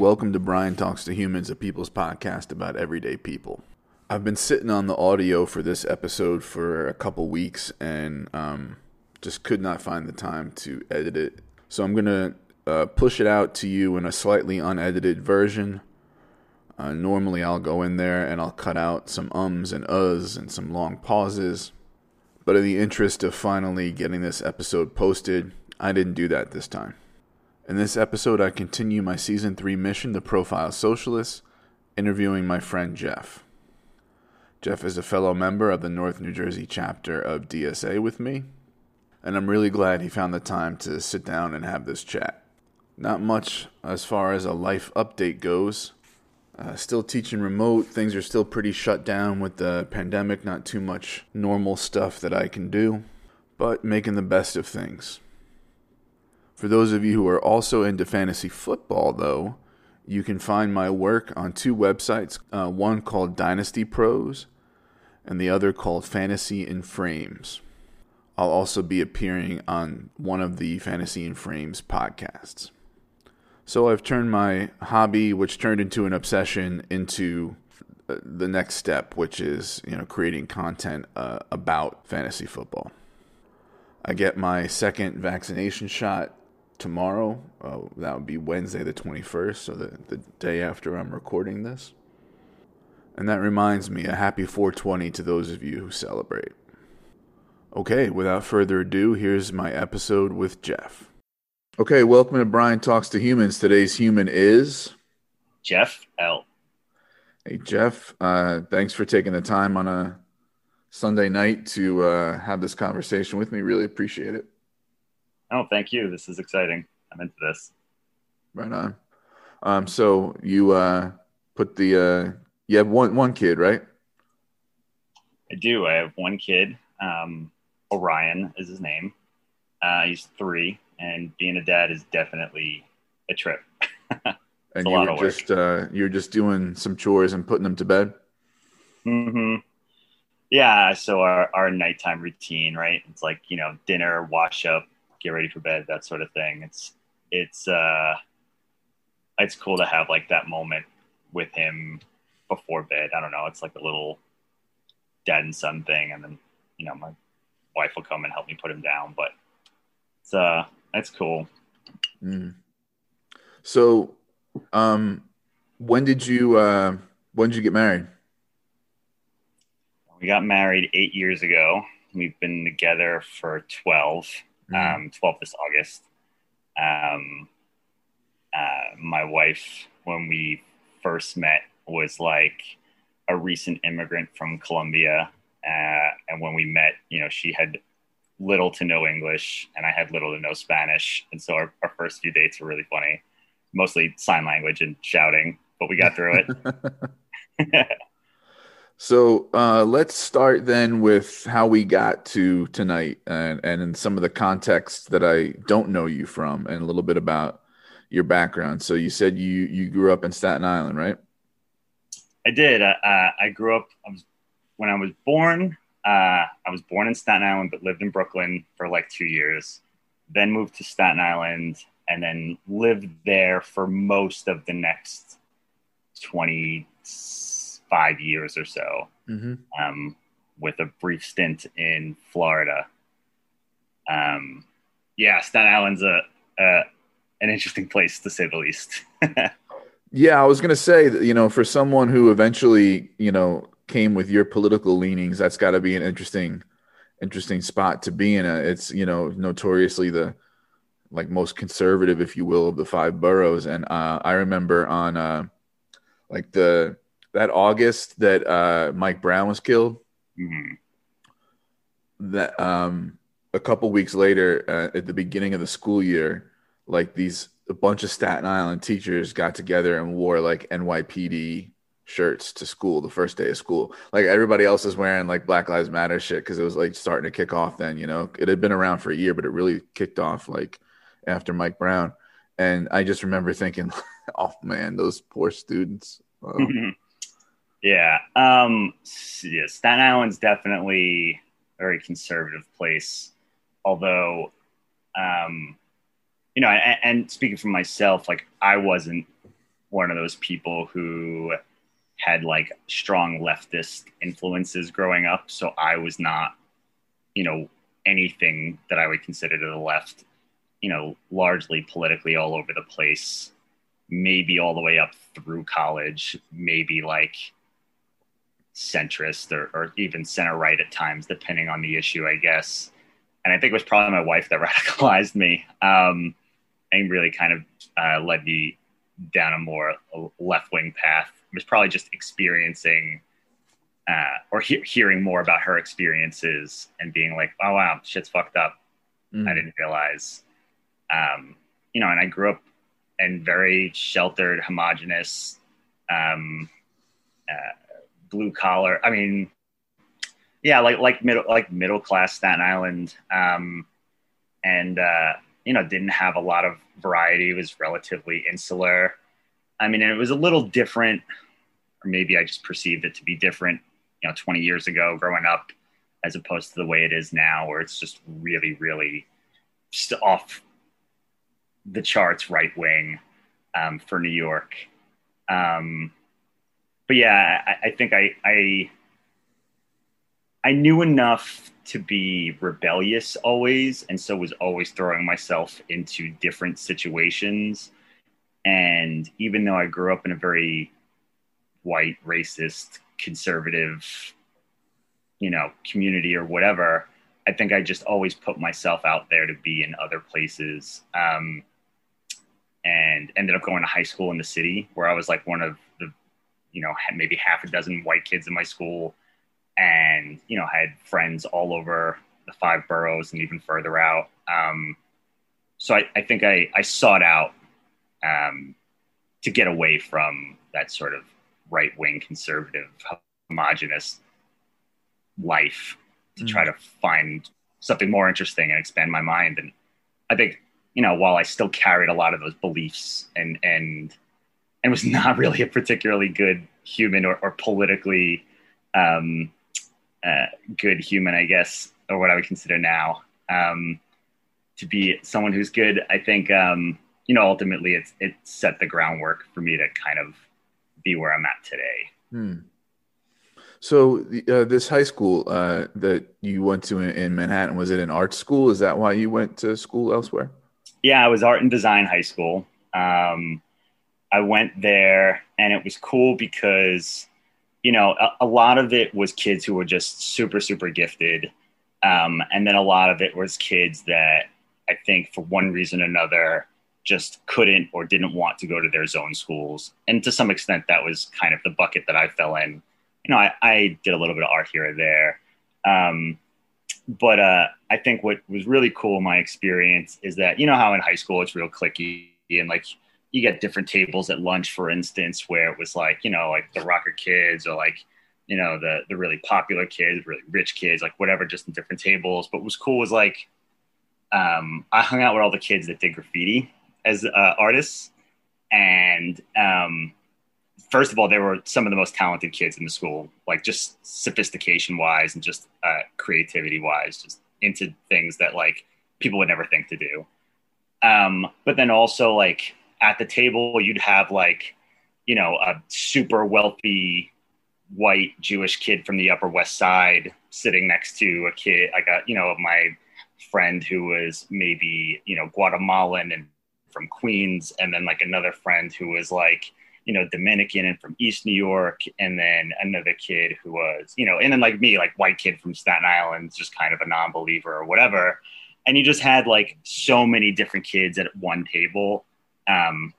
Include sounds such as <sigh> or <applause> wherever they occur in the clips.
Welcome to Brian Talks to Humans, a people's podcast about everyday people. I've been sitting on the audio for this episode for a couple weeks and um, just could not find the time to edit it. So I'm going to uh, push it out to you in a slightly unedited version. Uh, normally, I'll go in there and I'll cut out some ums and uhs and some long pauses. But in the interest of finally getting this episode posted, I didn't do that this time. In this episode, I continue my season 3 mission to profile socialists, interviewing my friend Jeff. Jeff is a fellow member of the North New Jersey chapter of DSA with me, and I'm really glad he found the time to sit down and have this chat. Not much as far as a life update goes. Uh, still teaching remote, things are still pretty shut down with the pandemic, not too much normal stuff that I can do, but making the best of things. For those of you who are also into fantasy football, though, you can find my work on two websites uh, one called Dynasty Pros and the other called Fantasy in Frames. I'll also be appearing on one of the Fantasy in Frames podcasts. So I've turned my hobby, which turned into an obsession, into uh, the next step, which is you know creating content uh, about fantasy football. I get my second vaccination shot tomorrow. Uh, that would be Wednesday, the 21st, so the, the day after I'm recording this. And that reminds me a happy 420 to those of you who celebrate. Okay, without further ado, here's my episode with Jeff. Okay, welcome to Brian Talks to Humans. Today's human is Jeff L. Hey, Jeff. Uh, thanks for taking the time on a Sunday night to uh, have this conversation with me. Really appreciate it. Oh, thank you. This is exciting. I'm into this. Right on. Um, so you uh, put the uh, you have one one kid, right? I do. I have one kid. Um, Orion is his name. Uh, he's three, and being a dad is definitely a trip. <laughs> and you were just uh, you're just doing some chores and putting them to bed. Hmm. Yeah. So our our nighttime routine, right? It's like you know dinner, wash up, get ready for bed, that sort of thing. It's it's uh it's cool to have like that moment with him before bed. I don't know. It's like a little dad and son thing, and then you know my wife will come and help me put him down. But it's uh that's cool. Mm. So, um, when did you uh when did you get married? We got married eight years ago. We've been together for twelve. Um, 12th this August. Um, uh, my wife, when we first met, was like a recent immigrant from Colombia. Uh, and when we met, you know, she had little to no English and I had little to no Spanish. And so our, our first few dates were really funny, mostly sign language and shouting, but we got through it. <laughs> So uh, let's start then with how we got to tonight and, and in some of the context that I don't know you from and a little bit about your background. So you said you, you grew up in Staten Island, right? I did. Uh, I grew up, I was, when I was born, uh, I was born in Staten Island, but lived in Brooklyn for like two years, then moved to Staten Island and then lived there for most of the next 20 five years or so, mm-hmm. um, with a brief stint in Florida. Um, yeah, Staten Island's a, a an interesting place to say the least. <laughs> yeah, I was gonna say that you know, for someone who eventually you know came with your political leanings, that's got to be an interesting, interesting spot to be in. A, it's you know notoriously the like most conservative, if you will, of the five boroughs. And uh, I remember on uh, like the that August that uh, Mike Brown was killed. Mm-hmm. That um, a couple weeks later, uh, at the beginning of the school year, like these a bunch of Staten Island teachers got together and wore like NYPD shirts to school the first day of school. Like everybody else is wearing like Black Lives Matter shit because it was like starting to kick off then. You know, it had been around for a year, but it really kicked off like after Mike Brown. And I just remember thinking, <laughs> oh man, those poor students. Um, <laughs> yeah. Um, yeah. Staten Island's definitely a very conservative place. Although, um, you know, and, and speaking for myself, like I wasn't one of those people who had like strong leftist influences growing up. So I was not, you know, anything that I would consider to the left, you know, largely politically all over the place, maybe all the way up through college, maybe like centrist or, or even center right at times, depending on the issue, I guess. And I think it was probably my wife that <laughs> radicalized me um, and really kind of uh, led me down a more left wing path. It was probably just experiencing uh, or he- hearing more about her experiences and being like, oh, wow, shit's fucked up. Mm. I didn't realize. Um, you know, and I grew up in very sheltered, homogenous, um, uh, blue collar. I mean, yeah, like like middle like middle class Staten Island, um, and uh, you know didn't have a lot of variety. It was relatively insular. I mean, it was a little different, or maybe I just perceived it to be different. You know, 20 years ago, growing up, as opposed to the way it is now, where it's just really, really just off the charts, right wing um, for New York. Um, but yeah, I, I think I, I I knew enough to be rebellious always, and so was always throwing myself into different situations. And even though I grew up in a very white, racist, conservative, you know, community or whatever, I think I just always put myself out there to be in other places. Um, and ended up going to high school in the city where I was like one of the you know, had maybe half a dozen white kids in my school and, you know, had friends all over the five boroughs and even further out. Um, so I, I, think I, I sought out um, to get away from that sort of right wing conservative homogenous life to mm-hmm. try to find something more interesting and expand my mind. And I think, you know, while I still carried a lot of those beliefs and, and, and was <laughs> not really a particularly good human or, or politically um, uh, good human, I guess, or what I would consider now. Um, to be someone who's good, I think, um, you know, ultimately it's, it set the groundwork for me to kind of be where I'm at today. Hmm. So uh, this high school uh, that you went to in, in, Manhattan was it an art school? Is that why you went to school elsewhere? Yeah, it was art and design high school. Um, I went there and it was cool because, you know, a, a lot of it was kids who were just super, super gifted. Um, and then a lot of it was kids that I think for one reason or another just couldn't or didn't want to go to their zone schools. And to some extent, that was kind of the bucket that I fell in. You know, I, I did a little bit of art here or there. Um, but uh, I think what was really cool in my experience is that, you know, how in high school it's real clicky and like you get different tables at lunch, for instance, where it was like, you know, like the rocker kids or like, you know, the the really popular kids, really rich kids, like whatever, just in different tables. But what was cool was like, um, I hung out with all the kids that did graffiti as uh, artists, and um, first of all, they were some of the most talented kids in the school, like just sophistication wise and just uh, creativity wise, just into things that like people would never think to do. Um, but then also like at the table you'd have like you know a super wealthy white jewish kid from the upper west side sitting next to a kid like a you know my friend who was maybe you know guatemalan and from queens and then like another friend who was like you know dominican and from east new york and then another kid who was you know and then like me like white kid from staten island just kind of a non-believer or whatever. And you just had like so many different kids at one table um,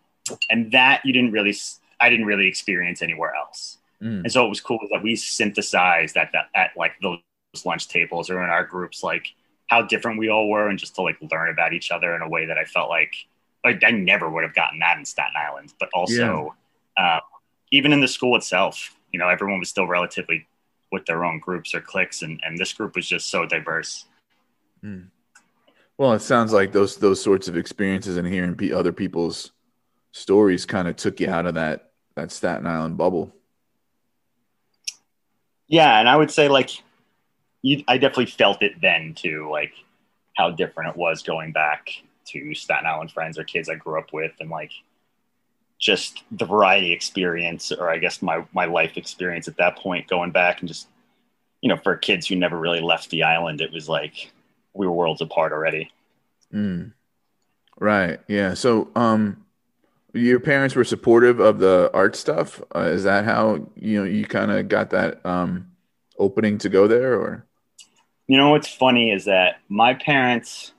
and that you didn't really, I didn't really experience anywhere else. Mm. And so it was cool that we synthesized at that at like those lunch tables or in our groups, like how different we all were, and just to like learn about each other in a way that I felt like like I never would have gotten that in Staten Island. But also, yeah. uh, even in the school itself, you know, everyone was still relatively with their own groups or cliques, and and this group was just so diverse. Mm. Well, it sounds like those those sorts of experiences and hearing other people's stories kind of took you out of that that Staten Island bubble. Yeah, and I would say like you, I definitely felt it then too, like how different it was going back to Staten Island friends or kids I grew up with, and like just the variety experience, or I guess my my life experience at that point, going back and just you know, for kids who never really left the island, it was like we were worlds apart already. Mm. Right. Yeah. So, um, your parents were supportive of the art stuff. Uh, is that how you know you kind of got that um, opening to go there, or? You know what's funny is that my parents,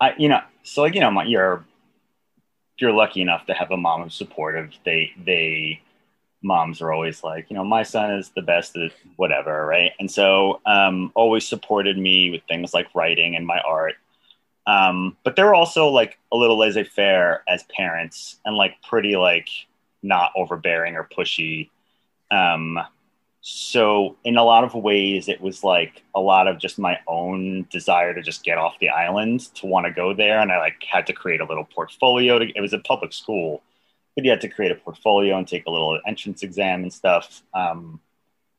I you know, so like you know, my, you're you're lucky enough to have a mom who's supportive. They they moms are always like, you know, my son is the best at whatever, right? And so um, always supported me with things like writing and my art. Um, but they're also like a little laissez faire as parents and like pretty like not overbearing or pushy. Um, so in a lot of ways, it was like a lot of just my own desire to just get off the island to want to go there, and I like had to create a little portfolio. To, it was a public school, but you had to create a portfolio and take a little entrance exam and stuff. Um,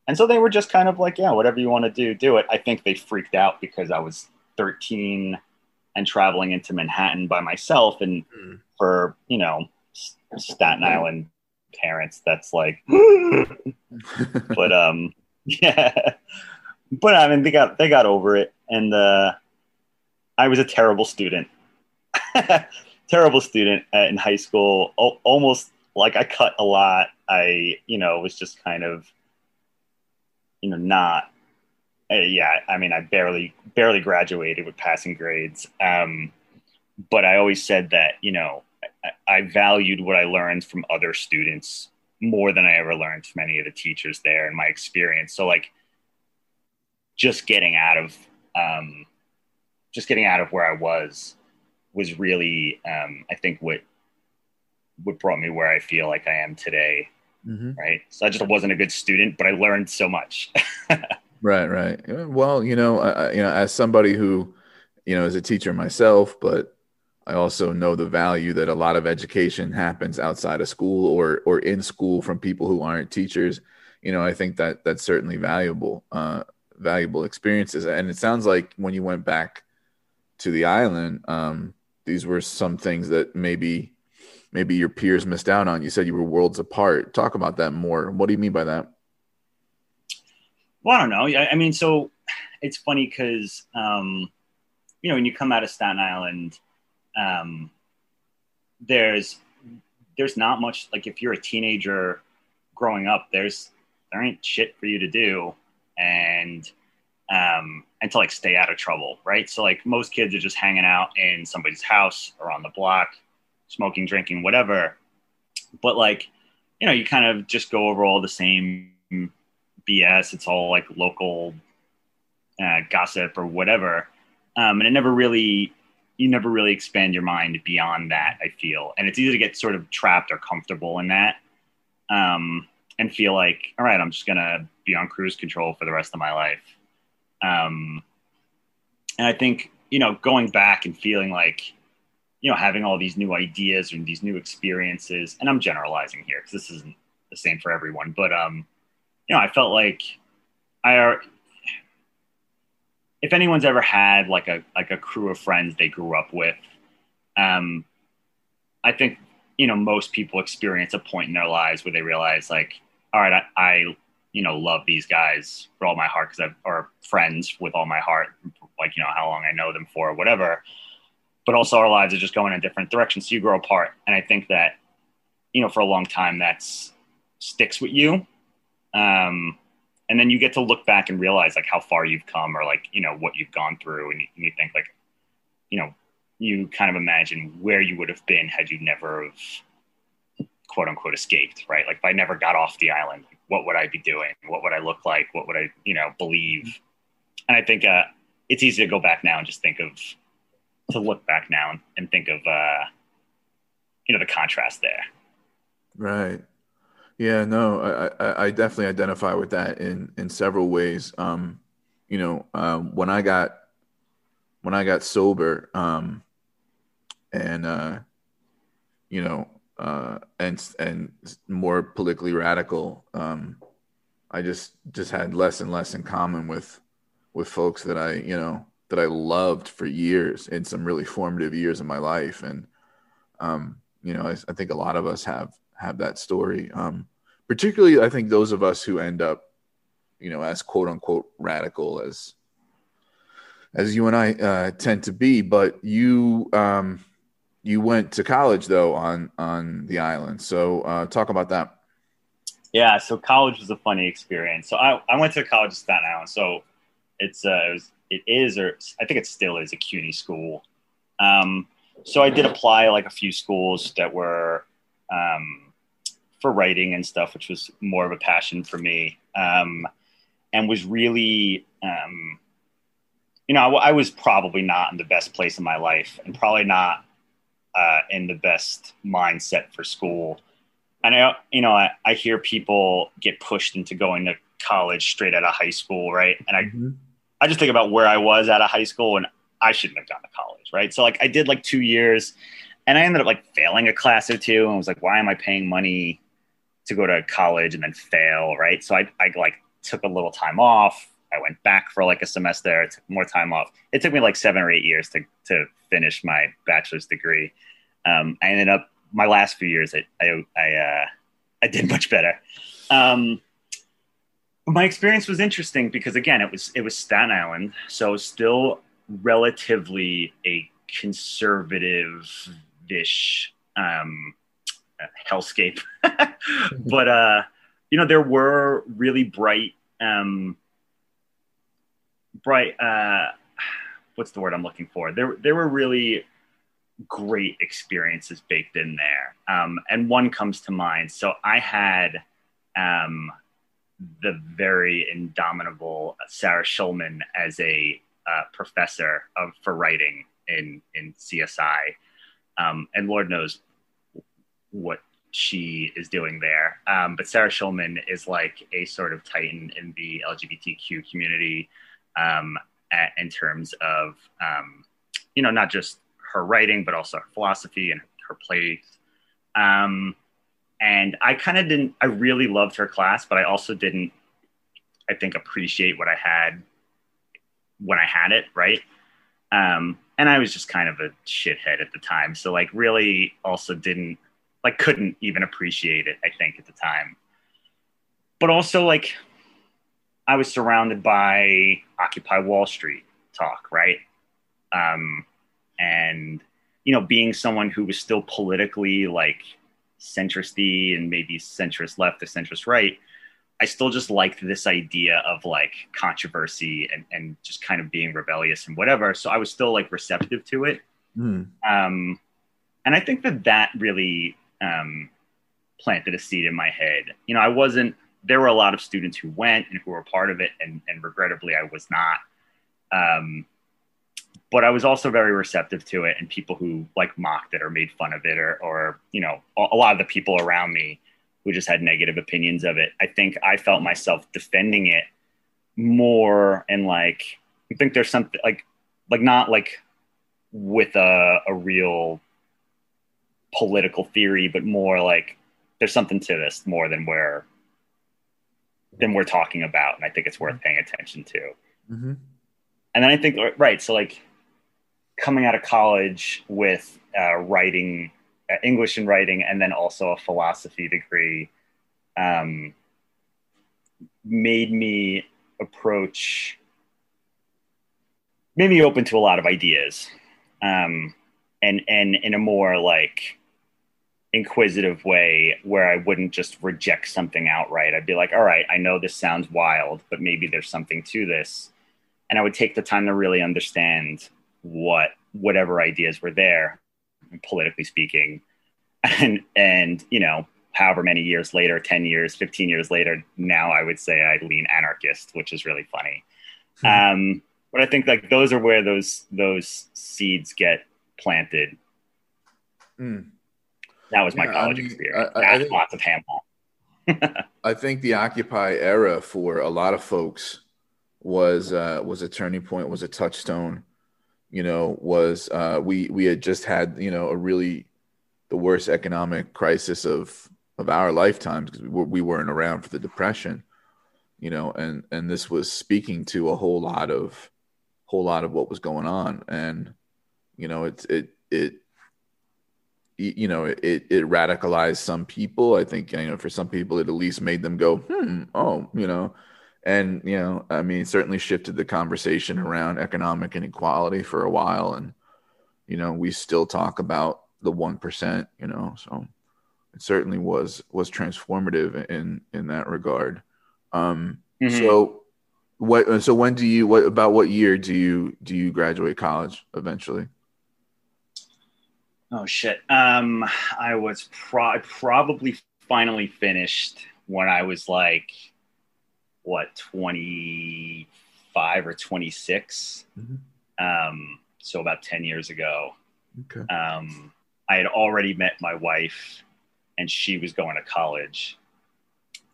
and so they were just kind of like, yeah, whatever you want to do, do it. I think they freaked out because I was 13 and traveling into Manhattan by myself. And mm. for, you know, Staten Island parents, that's like, <laughs> but, um, <laughs> yeah, but I mean, they got, they got over it. And, uh, I was a terrible student, <laughs> terrible student in high school. Almost like I cut a lot. I, you know, was just kind of, you know, not uh, yeah, I mean, I barely barely graduated with passing grades. Um, but I always said that you know I, I, valued what I learned from other students more than I ever learned from any of the teachers there and my experience. So like, just getting out of um, just getting out of where I was was really um, I think what what brought me where I feel like I am today. Mm-hmm. Right. So I just wasn't a good student, but I learned so much. <laughs> Right, right. Well, you know, I, you know, as somebody who, you know, is a teacher myself, but I also know the value that a lot of education happens outside of school or or in school from people who aren't teachers. You know, I think that that's certainly valuable, uh, valuable experiences. And it sounds like when you went back to the island, um, these were some things that maybe maybe your peers missed out on. You said you were worlds apart. Talk about that more. What do you mean by that? Well, I don't know. I, mean, so it's funny because um, you know when you come out of Staten Island, um, there's there's not much like if you're a teenager growing up, there's there ain't shit for you to do, and um, and to like stay out of trouble, right? So like most kids are just hanging out in somebody's house or on the block, smoking, drinking, whatever. But like, you know, you kind of just go over all the same BS. It's all like local uh, gossip or whatever. Um, and it never really, you never really expand your mind beyond that, I feel. And it's easy to get sort of trapped or comfortable in that um, and feel like, all right, I'm just to be on cruise control for the rest of my life. Um, and I think, you know, going back and feeling like, you know, having all these new ideas and these new experiences, and I'm generalizing here because this isn't the same for everyone, but, um, you know, I felt like I, are, if anyone's ever had like a like a crew of friends they grew up with, um, I think you know most people experience a point in their lives where they realize like, all right, I, I you know love these guys for all my heart because I are friends with all my heart, like you know how long I know them for, or whatever. But also our lives are just going in different directions, so you grow apart. And I think that you know for a long time that's sticks with you um, and then you get to look back and realize like how far you've come or like, you know, what you've gone through. And you, and you think like, you know, you kind of imagine where you would have been had you never have quote unquote escaped, right? Like if I never got off the island, what would I be doing? What would I look like? What would I, you know, believe? And I think uh, it's easy to go back now and just think of, to look back now and think of, uh, you know, the contrast there. Right. Yeah, no, I, I, I definitely identify with that in in several ways. Um, you know, um, when I got when I got sober, um, and uh, you know, uh, and and more politically radical, um, I just just had less and less in common with with folks that I you know that I loved for years in some really formative years of my life, and um, You know, I, I think a lot of us have have that story. Um, particularly, I think those of us who end up, you know, as quote unquote radical as as you and I uh, tend to be. But you um, you went to college though on on the island, so uh, talk about that. Yeah, so college was a funny experience. So I, I went to college in Staten Island. So it's uh, it, was, it is or I think it still is a CUNY school. Um, so I did apply like a few schools that were um, for writing and stuff, which was more of a passion for me, um, and was really, um, you know, I, I, was probably not in the best place in my life, and probably not uh, in the best mindset for school. And I, you know, I, I hear people get pushed into going to college straight out of high school, right? And I, mm-hmm. I just think about where I was out of high school, and I shouldn't have gone to college, right? So like I did like two years and I ended up like failing a class or two and was like, why am I paying money to go to college and then fail, right? So I, I like took a little time off. I went back for like a semester, I took more time off. It took me like seven or eight years to, to finish my bachelor's degree. Um, I ended up my last few years, I, I, I, uh, I did <laughs> much better. Um, my experience was interesting because again, it was, it was Staten Island. So still relatively a conservative ish um, hellscape. <laughs> but uh, you know, there were really bright, um, bright. Uh, what's the word I'm looking for? There, there were really great experiences baked in there, um, and one comes to mind. So I had um, the very indomitable Sarah Schulman as a uh, professor of for writing in in CSI, um, and Lord knows what she is doing there. Um, but Sarah Schulman is like a sort of titan in the LGBTQ community um, at, in terms of um, you know not just her writing but also her philosophy and her plays. Um, and I kind of didn't. I really loved her class, but I also didn't. I think appreciate what I had when I had it, right? Um, and I was just kind of a shithead at the time. So like really also didn't like couldn't even appreciate it, I think, at the time. But also like I was surrounded by Occupy Wall Street talk, right? Um, and you know, being someone who was still politically like centristy and maybe centrist left or centrist right, I still just liked this idea of like controversy and, and just kind of being rebellious and whatever. So I was still like receptive to it. Mm. Um, and I think that that really um, planted a seed in my head. You know, I wasn't, there were a lot of students who went and who were part of it, and, and regrettably, I was not. Um, but I was also very receptive to it, and people who like mocked it or made fun of it, or, or you know, a, lot of the people around me who just had negative opinions of it. I think I felt myself defending it more and like I think there's something like like not like with a, a real political theory, but more like there's something to this more than we're than we're talking about, and I think it's worth paying attention to. Mm-hmm. And then I think right, so like coming out of college with uh, writing uh, English and writing, and then also a philosophy degree, um, made me approach, made me open to a lot of ideas, um, and and in a more like inquisitive way where I wouldn't just reject something outright. I'd be like, all right, I know this sounds wild, but maybe there's something to this. And I would take the time to really understand what whatever ideas were there politically speaking <laughs> and and you know however many years later 10 years 15 years later now i would say i lean anarchist which is really funny mm-hmm. um, but i think like those are where those those seeds get planted mm. That was my yeah, college I mean, experience. I, I, I think, lots of ham <laughs> i think the occupy era for a lot of folks was uh, was a turning point was a touchstone you know, was uh, we we had just had you know a really the worst economic crisis of of our lifetimes because we, were, we weren't around for the depression, you know, and and this was speaking to a whole lot of whole lot of what was going on, and you know, it's it it you know it it radicalized some people. I think you know for some people it at least made them go, hmm, oh, you know, and you know, I mean, certainly shifted the conversation around economic inequality for a while, and you know, we still talk about the one percent, you know, so it certainly was was transformative in in that regard. Um, mm-hmm. So what? So when do you? What about what year do you do you graduate college eventually? Oh shit! Um, I was pro- probably finally finished when I was like, what, twenty five or twenty six. mm mm-hmm. Um, so about ten years ago. Okay. Um, I had already met my wife, and she was going to college.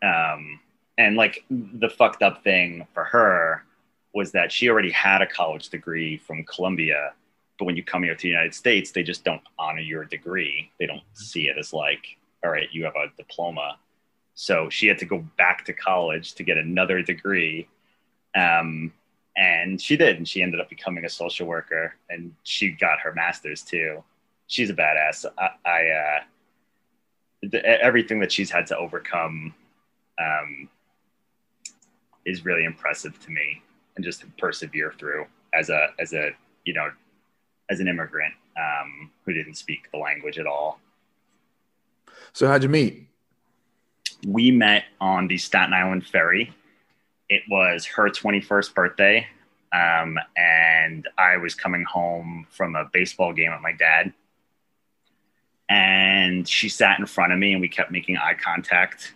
Um, and like the fucked up thing for her was that she already had a college degree from Colombia, but when you come here to the United States, they just don't honor your degree. They don't see it as like, all right, you have a diploma. So she had to go back to college to get another degree. Um, and she did, and she ended up becoming a social worker, and she got her master's too. She's a badass. I, I uh, the, everything that she's had to overcome um, is really impressive to me and just to persevere through as a as a you know as an immigrant um, who didn't speak the language at all. So how'd you meet? We met on the Staten Island ferry. It was her 21st birthday, um, and I was coming home from a baseball game with my dad. And she sat in front of me, and we kept making eye contact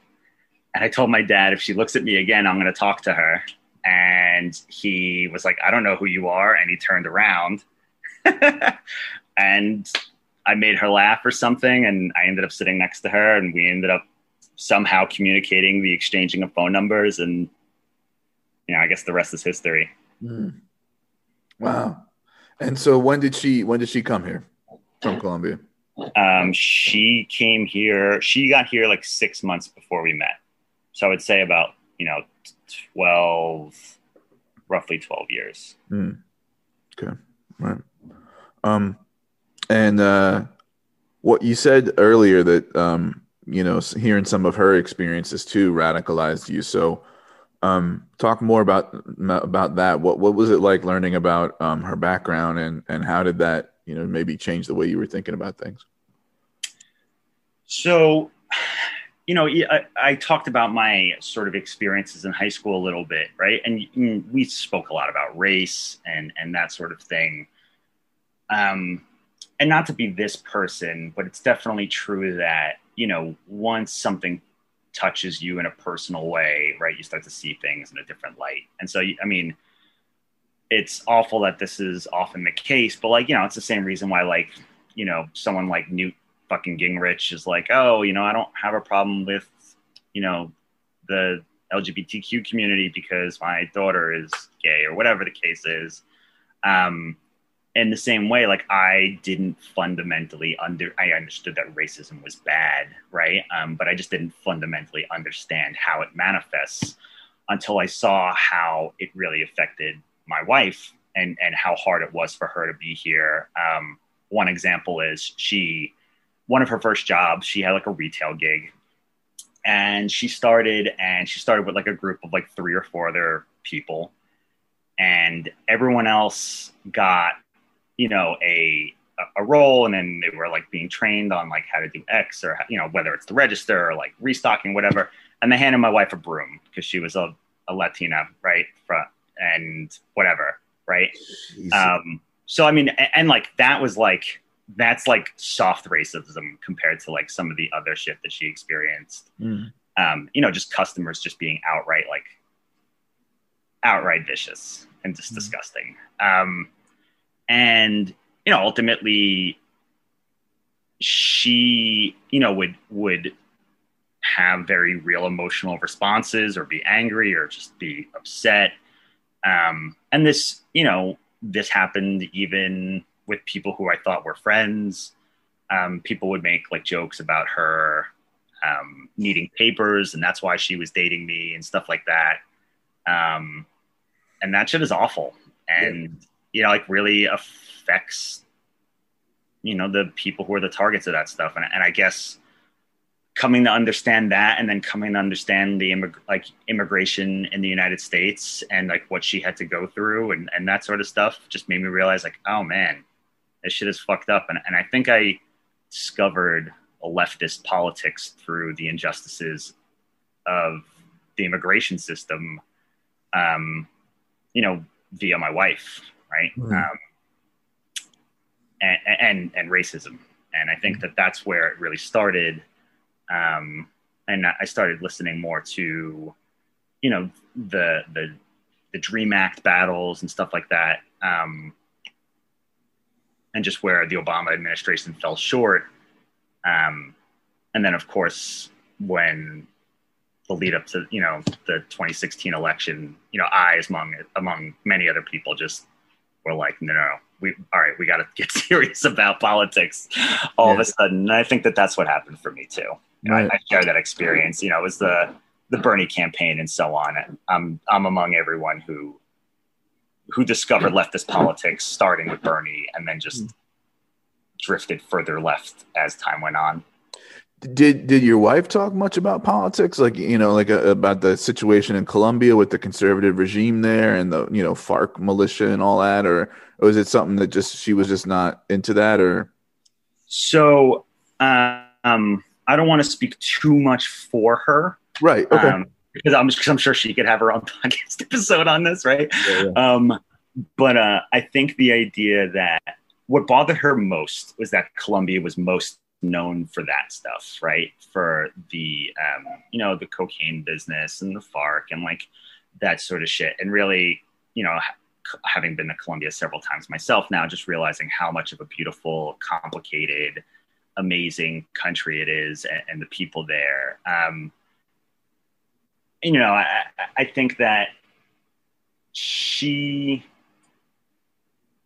and I told my dad, if she looks at me again, I'm going to talk to her. And he was like, I don't know who you are. And he turned around. <laughs> and I made her laugh or something. And I ended up sitting next to her. And we ended up somehow communicating the exchanging of phone numbers. And, you know, I guess the rest is history. Mm. Wow. And so when did she when did she come here from Colombia? Um, she came here. She got here like six months before we met. So I would say about, you know, 12, roughly 12 years. Mm. Okay. Right. Um, and, uh, what you said earlier that, um, you know, hearing some of her experiences too radicalized you. So, um, talk more about about that. What what was it like learning about um, her background, and and how did that you know maybe change the way you were thinking about things? So, you know, I, I, talked about my sort of experiences in high school a little bit, right? And we spoke a lot about race and and that sort of thing. Um, and not to be this person, but it's definitely true that you know once something touches you in a personal way, right, you start to see things in a different light. And so, I mean, it's awful that this is often the case, but like you know, it's the same reason why like you know someone like Newt fucking Gingrich is like, oh, you know, I don't have a problem with, you know, the LGBTQ community because my daughter is gay or whatever the case is. Um, in the same way, like I didn't fundamentally under, I understood that racism was bad, right? Um, but I just didn't fundamentally understand how it manifests until I saw how it really affected my wife and and how hard it was for her to be here. Um, one example is she one of her first jobs, she had like a retail gig. And she started and she started with like a group of like three or four other people. And everyone else got, you know, a a role and then they were like being trained on like how to do X or you know, whether it's the register or like restocking, whatever. And they handed my wife a broom because she was a, a Latina, right? And whatever, right? Um, so I mean, and, and like that was like that's like soft racism compared to like some of the other shit that she experienced. Mm. Um, you know, just customers just being outright like outright vicious and just mm. disgusting. Um, and you know, ultimately, she you know would would have very real emotional responses or be angry or just be upset. Um, and this, you know, this happened even with people who I thought were friends. Um, people would make like jokes about her um, needing papers, and that's why she was dating me and stuff like that. Um, and that shit is awful, and yeah. You know, like really affects you know the people who are the targets of that stuff. And, and i guess coming to understand that and then coming to understand the immig- like immigration in the united states and like what she had to go through and, and that sort of stuff just made me realize like oh man this shit is fucked up. And, and i think i discovered a leftist politics through the injustices of the immigration system um, you know via my wife right mm-hmm. um, and, and, and racism. And I think that that's where it really started. Um, and I started listening more to, you know, the the the Dream Act battles and stuff like that, um, and just where the Obama administration fell short. Um, and then, of course, when the lead up to you know the 2016 election, you know, I, among among many other people, just were like, no, no, we all right, we got to <laughs> get serious about politics all yeah. of a sudden. And I think that that's what happened for me too. Right. I, I share that experience. You know, it was the the Bernie campaign and so on. And I'm I'm among everyone who who discovered leftist politics, starting with Bernie, and then just mm. drifted further left as time went on. Did did your wife talk much about politics, like you know, like uh, about the situation in Colombia with the conservative regime there and the you know FARC militia and all that, or, or was it something that just she was just not into that, or? So, um, I don't want to speak too much for her, right? Okay. Um, because I'm because I'm sure she could have her own <laughs> podcast episode on this, right? Yeah, yeah. Um, but uh, I think the idea that what bothered her most was that Colombia was most known for that stuff, right? For the um, you know the cocaine business and the FARC and like that sort of shit. And really, you know, having been to Colombia several times myself now, just realizing how much of a beautiful, complicated, amazing country it is, and, and the people there. Um, you know, I, I think that she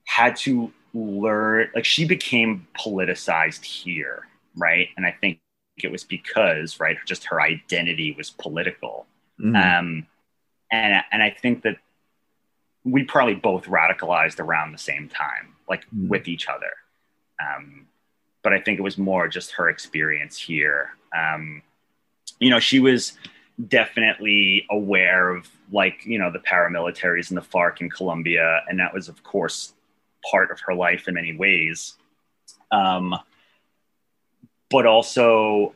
had to learn like she became politicized here right and i think it was because right just her identity was political mm-hmm. um and and i think that we probably both radicalized around the same time like mm-hmm. with each other um but i think it was more just her experience here um you know she was definitely aware of like you know the paramilitaries and the FARC in Colombia, and that was of course part of her life in many ways. Um, but also,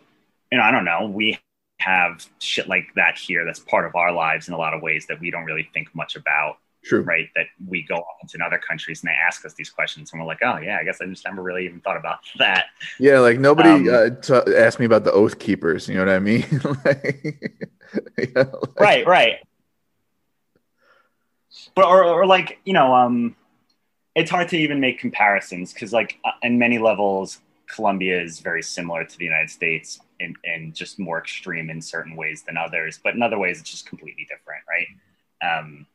you know, I don't know, we have shit like that here that's part of our lives in a lot of ways that we don't really think much about. True. Right. That we go off in other countries and they ask us these questions and we're like, oh, yeah, I guess I just never really even thought about <laughs> that. Yeah. Like nobody um, uh, t- asked me about the Oath Keepers. You know what I mean? <laughs> like, <laughs> like, right. Right. But, or, or like, you know, um, it's hard to even make comparisons because like uh, in many levels colombia is very similar to the united states and, and just more extreme in certain ways than others but in other ways it's just completely different right? Um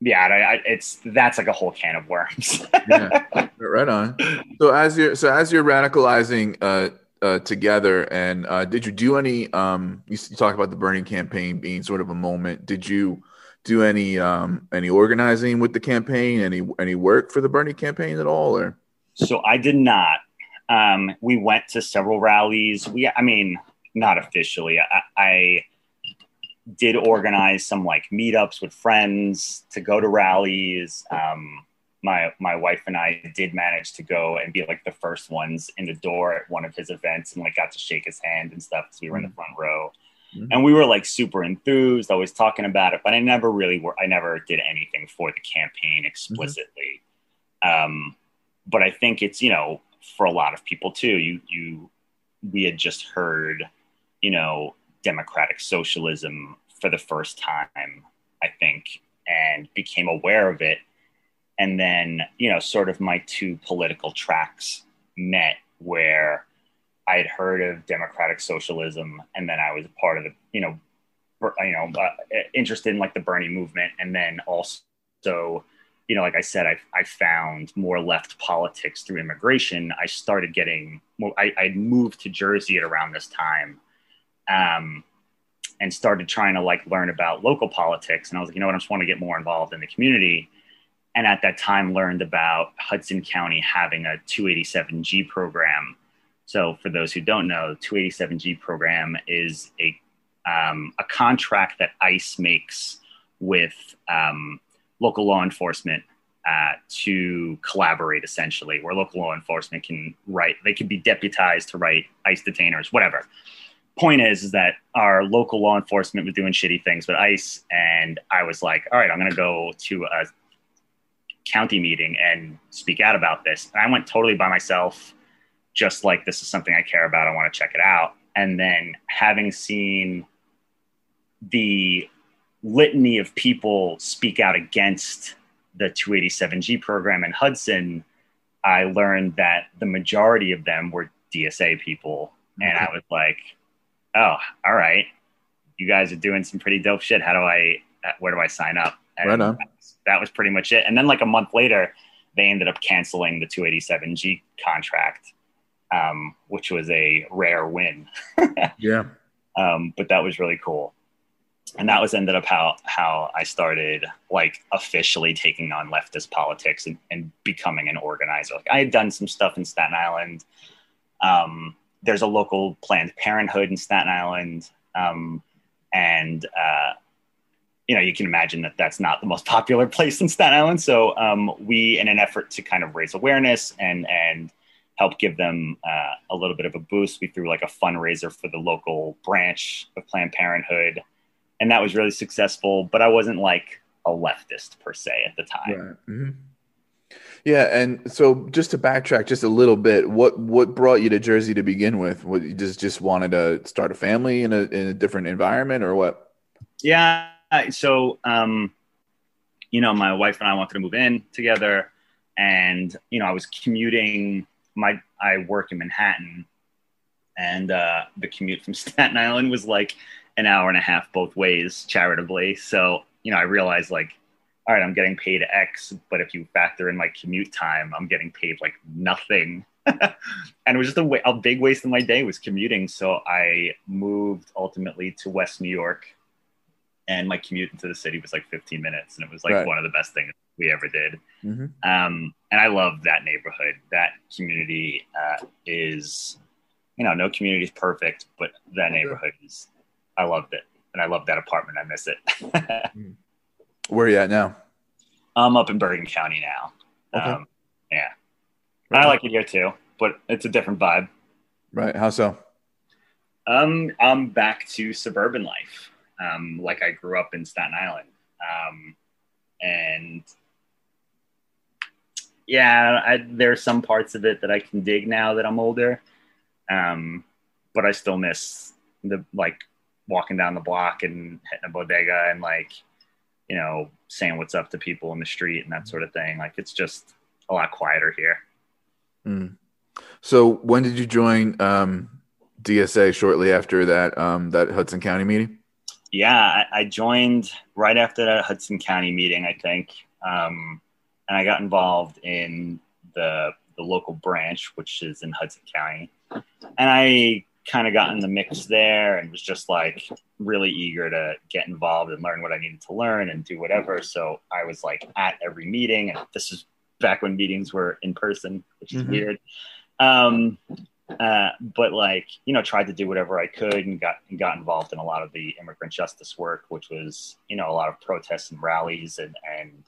yeah I, I, it's that's like a whole can of worms. <laughs> Yeah right on. So as you're so as you're radicalizing uh uh, together and uh, did you do any um you, you talk about the Bernie campaign being sort of a moment. Did you do any um, any organizing with the campaign? Any any work for the Bernie campaign at all? Or so I did not. Um, we went to several rallies. We, I mean, not officially. I, I did organize some like meetups with friends to go to rallies. Um, my my wife and I did manage to go and be like the first ones in the door at one of his events and like got to shake his hand and stuff because we were in the front row. Mm-hmm. And we were like super enthused, always talking about it, but I never really were, I never did anything for the campaign explicitly. Mm-hmm. Um, but I think it's, you know, for a lot of people too, you, you, we had just heard, you know, democratic socialism for the first time, I think, and became aware of it. And then, you know, sort of my two political tracks met where I had heard of democratic socialism, and then I was part of the, you know, you know, uh, interested in like the Bernie movement, and then also, you know, like I said, I I found more left politics through immigration. I started getting more. I I moved to Jersey at around this time, um, and started trying to like learn about local politics. And I was like, you know what, I just want to get more involved in the community. and at that time learned about Hudson County having a 287G program. So, for those who don't know, 287G program is a um, a contract that ICE makes with um, local law enforcement uh, to collaborate essentially, where local law enforcement can write, they can be deputized to write ICE detainers, whatever. Point is, is that our local law enforcement was doing shitty things with ICE, and I was like, all right, I'm going to go to a county meeting and speak out about this. And I went totally by myself, just like this is something I care about. I want to check it out. And then having seen the litany of people speak out against the 287G program in Hudson, I learned that the majority of them were DSA people. Okay. And I was like, oh, all right, you guys are doing some pretty dope shit. How do I, uh, where do I sign up? And right on. That was, that was pretty much it. And then, like a month later, they ended up canceling the 287G contract, um, which was a rare win. <laughs> yeah. Um, but that was really cool and that was ended up how how I started like officially taking on leftist politics and, and becoming an organizer. Like I had done some stuff in Staten Island. Um, there's a local Planned Parenthood in Staten Island, um, and uh, you know you can imagine that that's not the most popular <laughs> place in Staten Island. So um, we, in an effort to kind of raise awareness and and help give them uh, a little bit of a boost, we threw like a fundraiser for the local branch of Planned Parenthood and that was really successful. But I wasn't like a leftist per se at the time. Right. Mm-hmm. Yeah, and so just to backtrack just a little bit, what what brought you to Jersey to begin with? What you just just wanted to start a family in a in a different environment, or what? Yeah, so um, you know, my wife and I wanted to move in together, and you know, I was commuting. My I work in Manhattan, and uh, the commute from <laughs> Staten Island was like an hour and a half both ways charitably. So, you know, I realized like, all right, I'm getting paid X, but if you factor in my commute time, I'm getting paid like nothing. <laughs> and it was just a, way, a big waste of my day was commuting. So I moved ultimately to West New York and my commute into the city was like 15 minutes. And it was like right. one of the best things we ever did. Mm-hmm. Um, and I love that neighborhood. That community uh, is, you know, no community is perfect, but that neighborhood is I loved it, and I love that apartment. I miss it. <laughs> Where are you at now? I'm up in Bergen County now. Okay. Um, yeah, right. I like it here too, but it's a different vibe. Right? How so? Um, I'm back to suburban life, um, like I grew up in Staten Island, um, and yeah, I, there are some parts of it that I can dig now that I'm older, um, but I still miss the like walking down the block and hitting a bodega and like, you know, saying what's up to people in the street and that sort of thing. Like it's just a lot quieter here. Mm. So when did you join um, DSA shortly after that um, that Hudson County meeting? Yeah, I, I, joined right after that Hudson County meeting, I think, um, and I got involved in the the local branch, which is in Hudson County, and I kind of got in the mix there and was just like really eager to get involved and learn what I needed to learn and do whatever. So I was like at every meeting, and this is back when meetings were in person, which is mm-hmm. weird. Um, uh, but like you know, tried to do whatever I could and got and got involved in a lot of the immigrant justice work, which was you know a lot of protests and rallies and and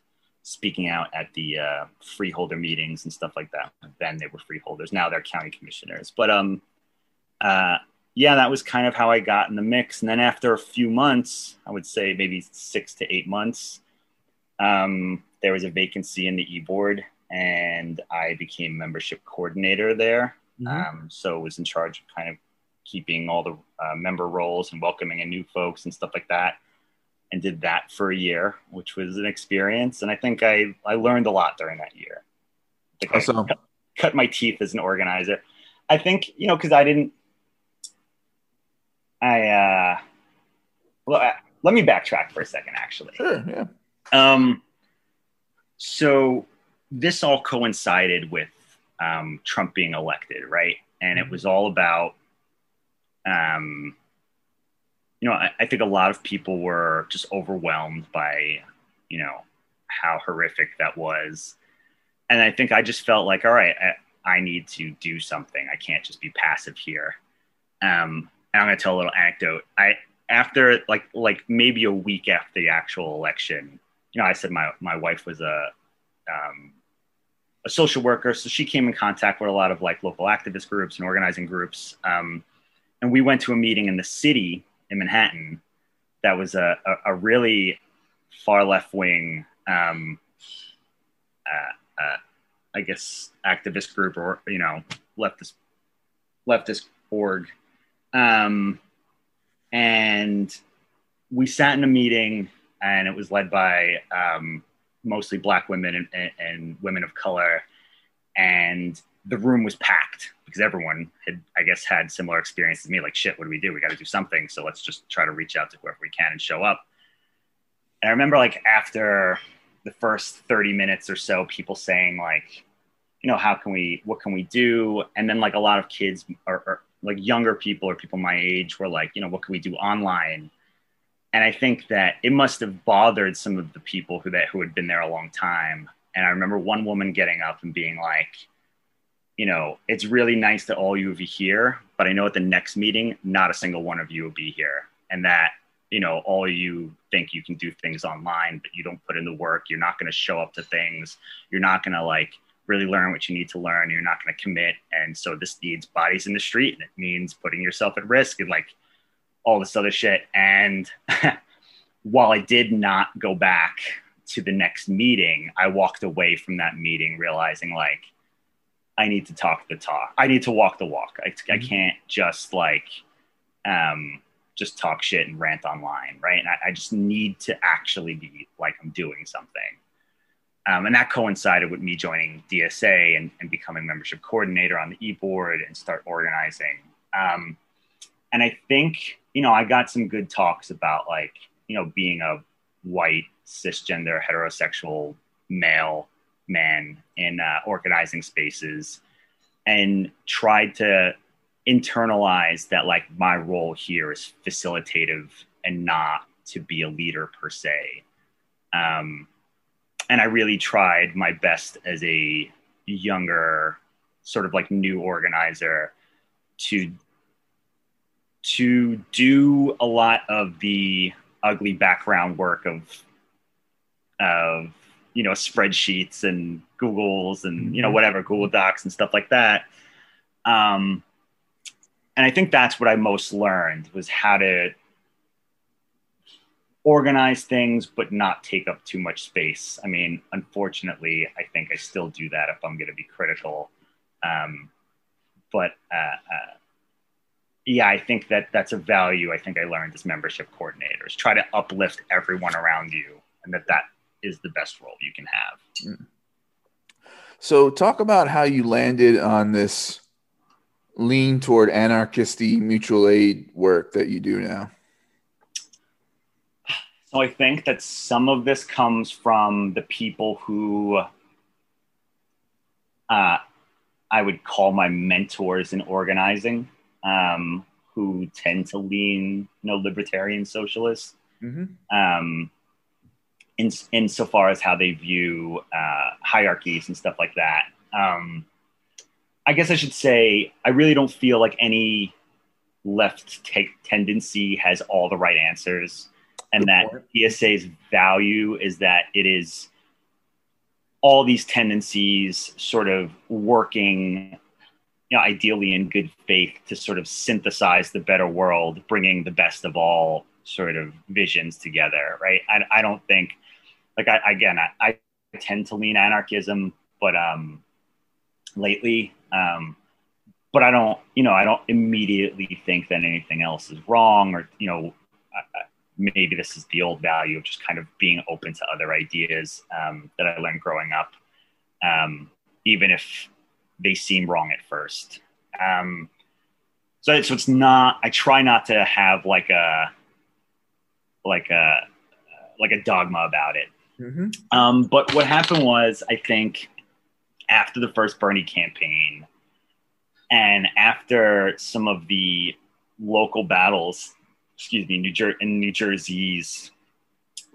speaking out at the uh, freeholder meetings and stuff like that. Then they were freeholders. Now they're county commissioners. But um, uh, yeah, that was kind of how I got in the mix. And then after a few months, I would say maybe six to eight months, um, there was a vacancy in the e board, and I became membership coordinator there. Mm-hmm. Um, so was in charge of kind of keeping all the uh, member rolls and welcoming in new folks and stuff like that. And did that for a year, which was an experience. And I think I, I learned a lot during that year. I awesome. cut, cut my teeth as an organizer. I think, you know, because I didn't I uh, well, uh, let me backtrack for a second, actually. Sure. Yeah. Um, so this all coincided with um, Trump being elected, right? And it was all about, um, you know, I, I think a lot of people were just overwhelmed by, you know, how horrific that was. And I think I just felt like, all right, I, I need to do something. I can't just be passive here. Um, and I'm going to tell a little anecdote. I after like like maybe a week after the actual election, you know, I said my my wife was a um, a social worker, so she came in contact with a lot of like local activist groups and organizing groups. Um, and we went to a meeting in the city in Manhattan that was a, a, a really far left wing, um, uh, uh, I guess, activist group or you know leftist leftist org, um, and we sat in a meeting, and it was led by um, mostly Black women and, and, and women of color, and the room was packed because everyone had, I guess, had similar experiences to me. Like, shit, what do we do? We got to do something. So let's just try to reach out to whoever we can and show up. And I remember, like, after the first 30 minutes or so, people saying, like, you know, how can we, what can we do? And then, like, a lot of kids or, or like younger people or people my age were like, you know, what can we do online? And I think that it must have bothered some of the people who that who had been there a long time. And I remember one woman getting up and being like, you know, it's really nice that all you will be here, but I know at the next meeting, not a single one of you will be here. And that, you know, all you think you can do things online, but you don't put in the work. You're not going to show up to things. You're not going to like really learn what you need to learn. You're not going to commit. And so this needs bodies in the street and it means putting yourself at risk and like all this other shit. And <laughs> while I did not go back to the next meeting, I walked away from that meeting realizing like, I need to talk the talk. I need to walk the walk. I, I mm-hmm. can't just like um, just talk shit and rant online, right? And I, I, just need to actually be like I'm doing something. Um, and that coincided with me joining DSA and, and, becoming membership coordinator on the e-board and start organizing. Um, and I think you know I got some good talks about like you know being a white cisgender heterosexual male man in uh, organizing spaces and tried to internalize that like my role here is facilitative and not to be a leader per se. Um, and i really tried my best as a younger sort of like new organizer to to do a lot of the ugly background work of of you know spreadsheets and Googles and you know mm-hmm. whatever Google Docs and stuff like that. Um, and I think that's what I most learned was how to organize things but not take up too much space. I mean, unfortunately, I think I still do that if I'm going to be critical. Um, but uh, uh, yeah, I think that that's a value I think I learned as membership coordinators. Try to uplift everyone around you, and that that is the best role you can have. So, talk about how you landed on this lean toward anarchisty mutual aid work that you do now. So, I think that some of this comes from the people who uh, I would call my mentors in organizing, um, who tend to lean, you know, libertarian socialist. Mm-hmm. Um, in insofar as how they view uh, hierarchies and stuff like that. Um, I guess I should say I really don't feel like any left t- tendency has all the right answers, and Good that point. DSA's value is that it is all these tendencies sort of working you know, ideally in good faith to sort of synthesize the better world, bringing the best of all sort of visions together, right? I, I don't think like I again I, I tend to lean anarchism, but um, lately, um, but I don't you know I don't immediately think that anything else is wrong or you know maybe this is the old value of just kind of being open to other ideas um, that I learned growing up, um, even if they seem wrong at first. Um, so, so it's not. I try not to have like a like a like a dogma about it. Mm-hmm. Um, but what happened was, I think, after the first Bernie campaign, and after some of the local battles, excuse me, New Jer- in New Jersey's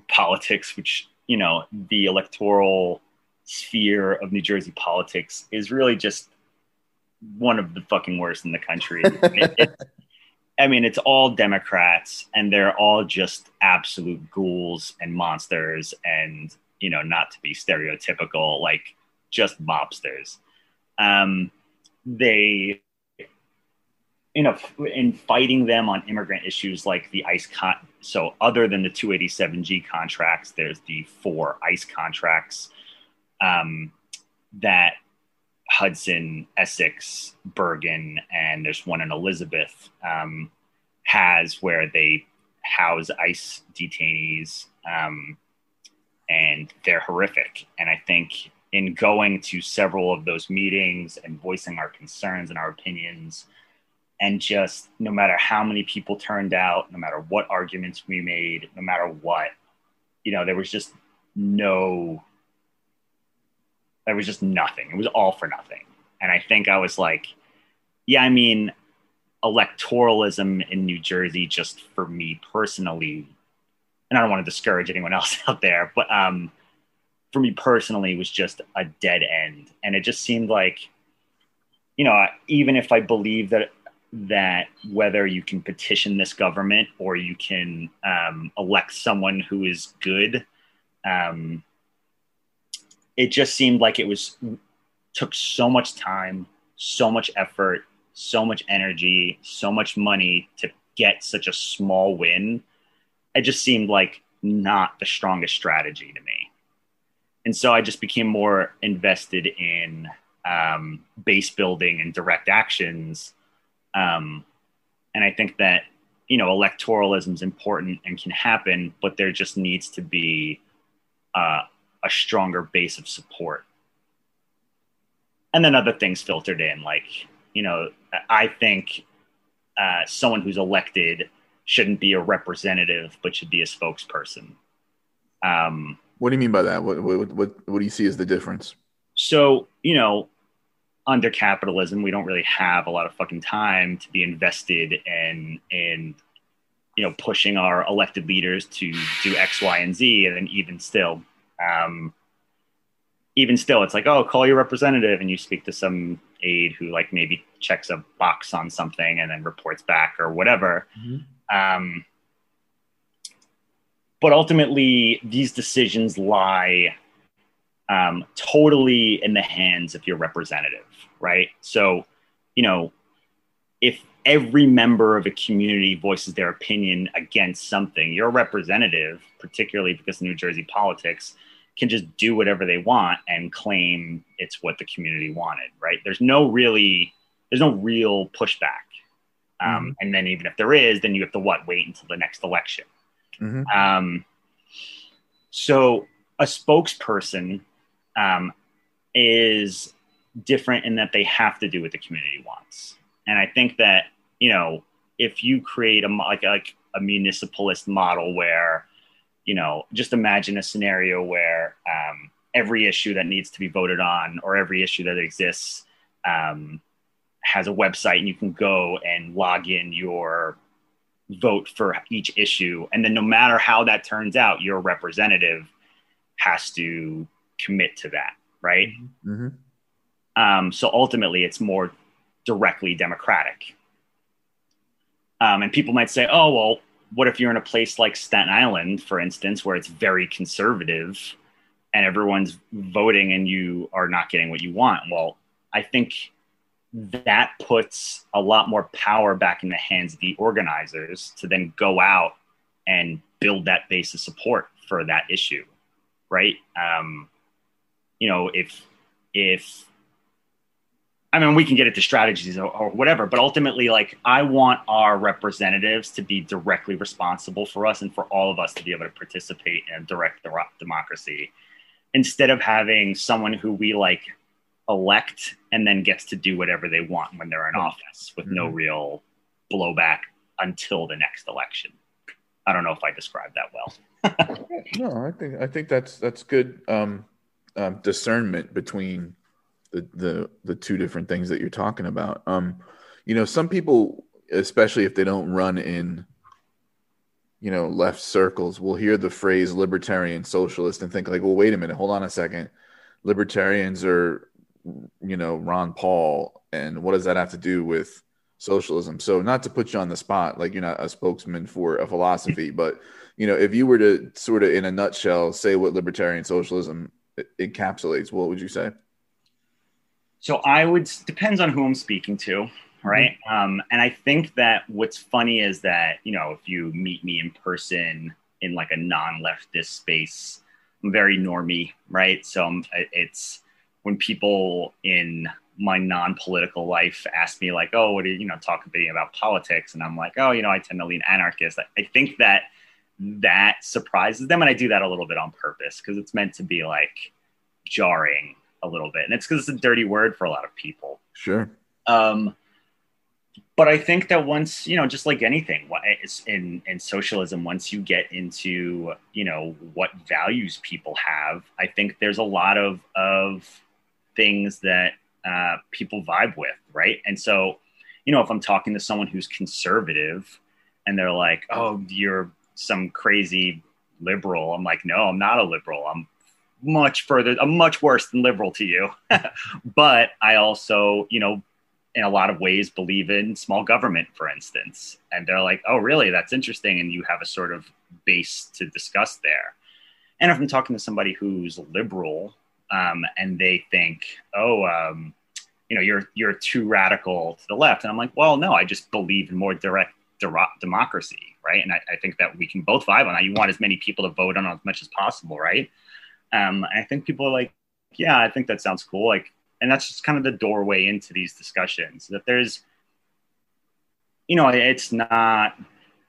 politics, which you know, the electoral sphere of New Jersey politics is really just one of the fucking worst in the country. <laughs> it, it, I mean, it's all Democrats, and they're all just absolute ghouls and monsters, and you know, not to be stereotypical, like just mobsters. Um, they, you know, in fighting them on immigrant issues like the ICE con. So, other than the 287G contracts, there's the four ICE contracts um, that Hudson, Essex, Bergen, and there's one in Elizabeth um, has where they house ICE detainees, um, and they're horrific. And I think in going to several of those meetings and voicing our concerns and our opinions, and just no matter how many people turned out, no matter what arguments we made, no matter what, you know, there was just no there was just nothing. It was all for nothing. And I think I was like, yeah, I mean, electoralism in New Jersey, just for me personally, and I don't want to discourage anyone <laughs> else out there, but um, for me personally, it was just a dead end. And it just seemed like, you know, even if I believe that that whether you can petition this government or you can um, elect someone who is good, um, it just seemed like it was took so much time, so much effort, so much energy, so much money to get such a small win. It just seemed like not the strongest strategy to me. And so I just became more invested in um, base building and direct actions. Um, and I think that, you know, electoralism is important and can happen, but there just needs to be uh, a stronger base of support. And then other things filtered in, like, you know, I think uh, someone who's elected shouldn't be a representative, but should be a spokesperson. Um, what do you mean by that? What, what, what, what do you see as the difference? So, you know, under capitalism, we don't really have a lot of fucking time to be invested in, in, you know, pushing our elected leaders to do X, Y, and Z. And then even still, um, even still, it's like, oh, call your representative, and you speak to some aide who like maybe checks a box on something and then reports back or whatever. Mm-hmm. Um, but ultimately, these decisions lie um, totally in the hands of your representative, right? So, you know, if every member of a community voices their opinion against something, your representative, particularly because of New Jersey politics, can just do whatever they want and claim it's what the community wanted, right? There's no really, there's no real pushback. Um, mm-hmm. And then even if there is, then you have to what? Wait until the next election. Mm-hmm. Um, so a spokesperson um, is different in that they have to do what the community wants. And I think that you know if you create a like like a municipalist model where you know, just imagine a scenario where um, every issue that needs to be voted on or every issue that exists um, has a website and you can go and log in your vote for each issue. And then no matter how that turns out, your representative has to commit to that, right? Mm-hmm. Um, so ultimately, it's more directly democratic. Um, and people might say, oh, well, what if you're in a place like Staten Island, for instance, where it's very conservative and everyone's voting and you are not getting what you want? Well, I think that puts a lot more power back in the hands of the organizers to then go out and build that base of support for that issue, right? Um, you know, if if I mean, we can get into strategies or, or, whatever, but ultimately, like, I want our representatives to be directly responsible for us and for all of us to be able to participate in a direct democracy instead of having someone who we like elect and then gets to do whatever they want when they're in office with mm-hmm. no real blowback until the next election. I don't know if I described that well. <laughs> no, I think I think that's that's good um, um, discernment between the the the two different things that you're talking about. Um, you know, some people, especially if they don't run in, you know left circles will hear the phrase libertarian socialist and think like, well, wait a minute, hold on a second, libertarians are you know Ron Paul, and what does that have to do with socialism? So not to put you on the spot, like you're not a spokesman for a philosophy, but you know if you were to sort of in a nutshell say what libertarian socialism encapsulates, what would you say? So I would depends on who I'm speaking to, right? Mm-hmm. Um, and I think that what's funny is that you know if you meet me in person in like a non-leftist space, I'm very normy, right? So I'm, it's when people in my non-political life ask me like, "Oh, what do you, you know talk to me about politics?" and I'm like, "Oh, you know, I tend to lean anarchist." I, I think that that surprises them, and I do that a little bit on purpose because it's meant to be like jarring a little bit, and it's because it's a dirty word for a lot of people. Sure. Um, but I think that once you know, just like anything in in socialism, once you get into you know what values people have, I think there's a lot of of things that uh, people vibe with, right? And so, you know, if I'm talking to someone who's conservative, and they're like, "Oh, you're some crazy liberal," I'm like, "No, I'm not a liberal. I'm much further, I'm much worse than liberal to you. <laughs> but I also, you know, in a lot of ways believe in small government, for instance. And they're like, oh, really? That's interesting. And you have a sort of base to discuss there. And if I'm talking to somebody who's liberal um, and they think, oh, um, you know, you're you're too radical to the left, and I'm like, well, no, I just believe in more direct democracy, right? And I, I think that we can both vibe on that. You want as many people to vote on as much as possible, right? Um, I think people are like, yeah, I think that sounds cool. Like, and that's just kind of the doorway into these discussions. That there's, you know, it's not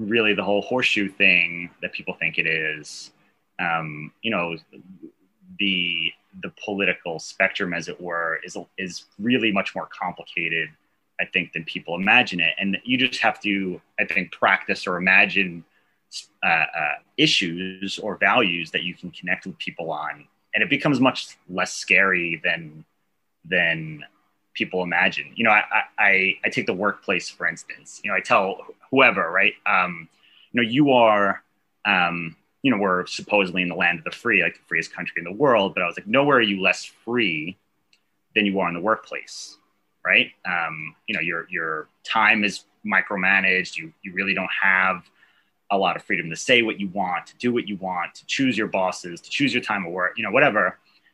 really the whole horseshoe thing that people think it is. Um, you know, the the political spectrum, as it were, is is really much more complicated, I think, than people imagine it. And you just have to, I think, practice or imagine uh, uh, issues or values that you can connect with people on, and it becomes much less scary than than people imagine. You know, I, I, I take the workplace for instance. You know, I tell whoever, right? Um, you know, you are, um, you know, we're supposedly in the land of the free, like the freest country in the world. But I was like, nowhere are you less free than you are in the workplace, right? Um, you know, your your time is micromanaged. You you really don't have a lot of freedom to say what you want, to do what you want, to choose your bosses, to choose your time of work, you know, whatever. I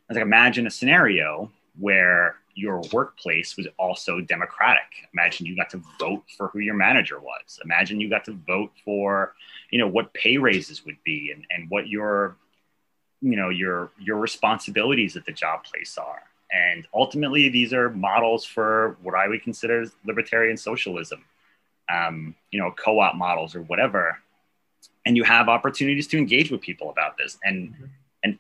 was like, imagine a scenario where your workplace was also democratic. Imagine you got to vote for who your manager was. Imagine you got to vote for, you know, what pay raises would be and, and what your, you know, your your responsibilities at the job place are. And ultimately, these are models for what I would consider libertarian socialism, um, you know, co-op models or whatever and you have opportunities to engage with people about this. And mm-hmm. and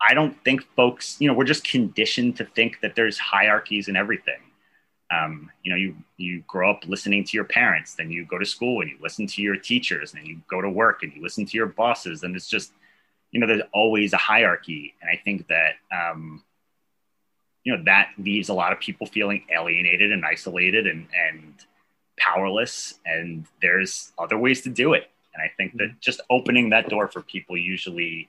i don't think folks you know we're just conditioned to think that there's hierarchies in everything. Um, you know you you grow up listening to your parents then you go to school and you listen to your teachers and you go to work and you listen to your bosses. And it's just you know there's always a hierarchy. And i think that um, you know that leaves a lot of people feeling alienated and isolated and and powerless. And there's other ways to do it and I think that mm-hmm. just opening that door for people usually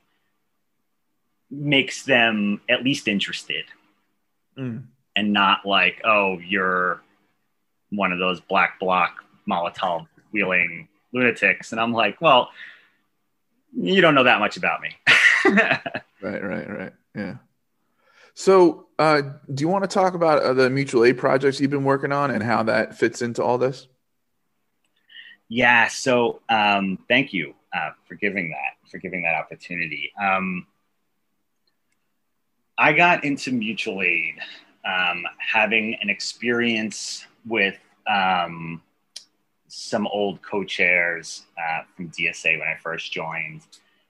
makes them at least interested mm. and not like, oh, you're one of those black bloc Molotov wheeling lunatics. And I'm like, well, you don't know that much about me. <laughs> right, right, right. Yeah. So, uh, do you want to talk about uh, the mutual aid projects you've been working on and how that fits into all this? Yeah. So um, thank you uh, for giving that for giving that opportunity. Um, I got into mutual aid um, having an experience with um, some old co-chairs uh, from DSA when I first joined,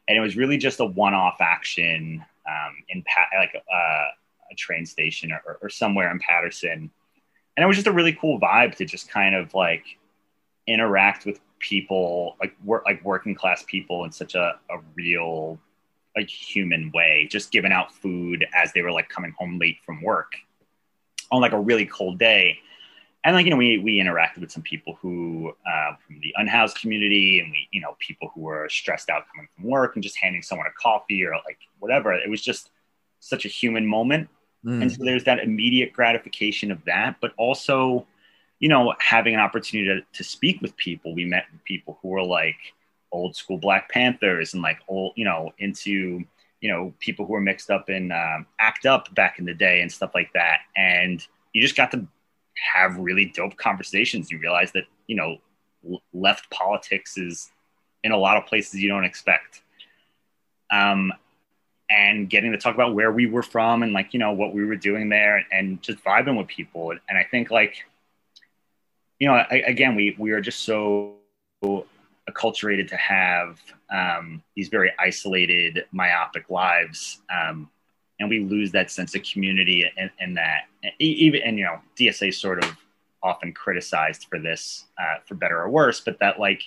and it was really just a one-off action um, in pa- like a, uh, a train station or, or somewhere in Paterson, and it was just a really cool vibe to just kind of like interact with people like work like working class people in such a, a real like human way just giving out food as they were like coming home late from work on like a really cold day. And like you know we we interacted with some people who uh, from the unhoused community and we you know people who were stressed out coming from work and just handing someone a coffee or like whatever. It was just such a human moment. Mm. and so there's that immediate gratification of that but also you know having an opportunity to, to speak with people we met people who were like old school black panthers and like old you know into you know people who were mixed up in um, act up back in the day and stuff like that and you just got to have really dope conversations. You realize that, you know, left politics is in a lot of places you don't expect. Um, and getting to talk about where we were from and like, you know, what we were doing there and just vibing with people. And I think like, you know, I, again, we, we are just so acculturated to have um, these very isolated, myopic lives. Um, and we lose that sense of community and, and that even and you know DSA is sort of often criticized for this uh, for better or worse, but that like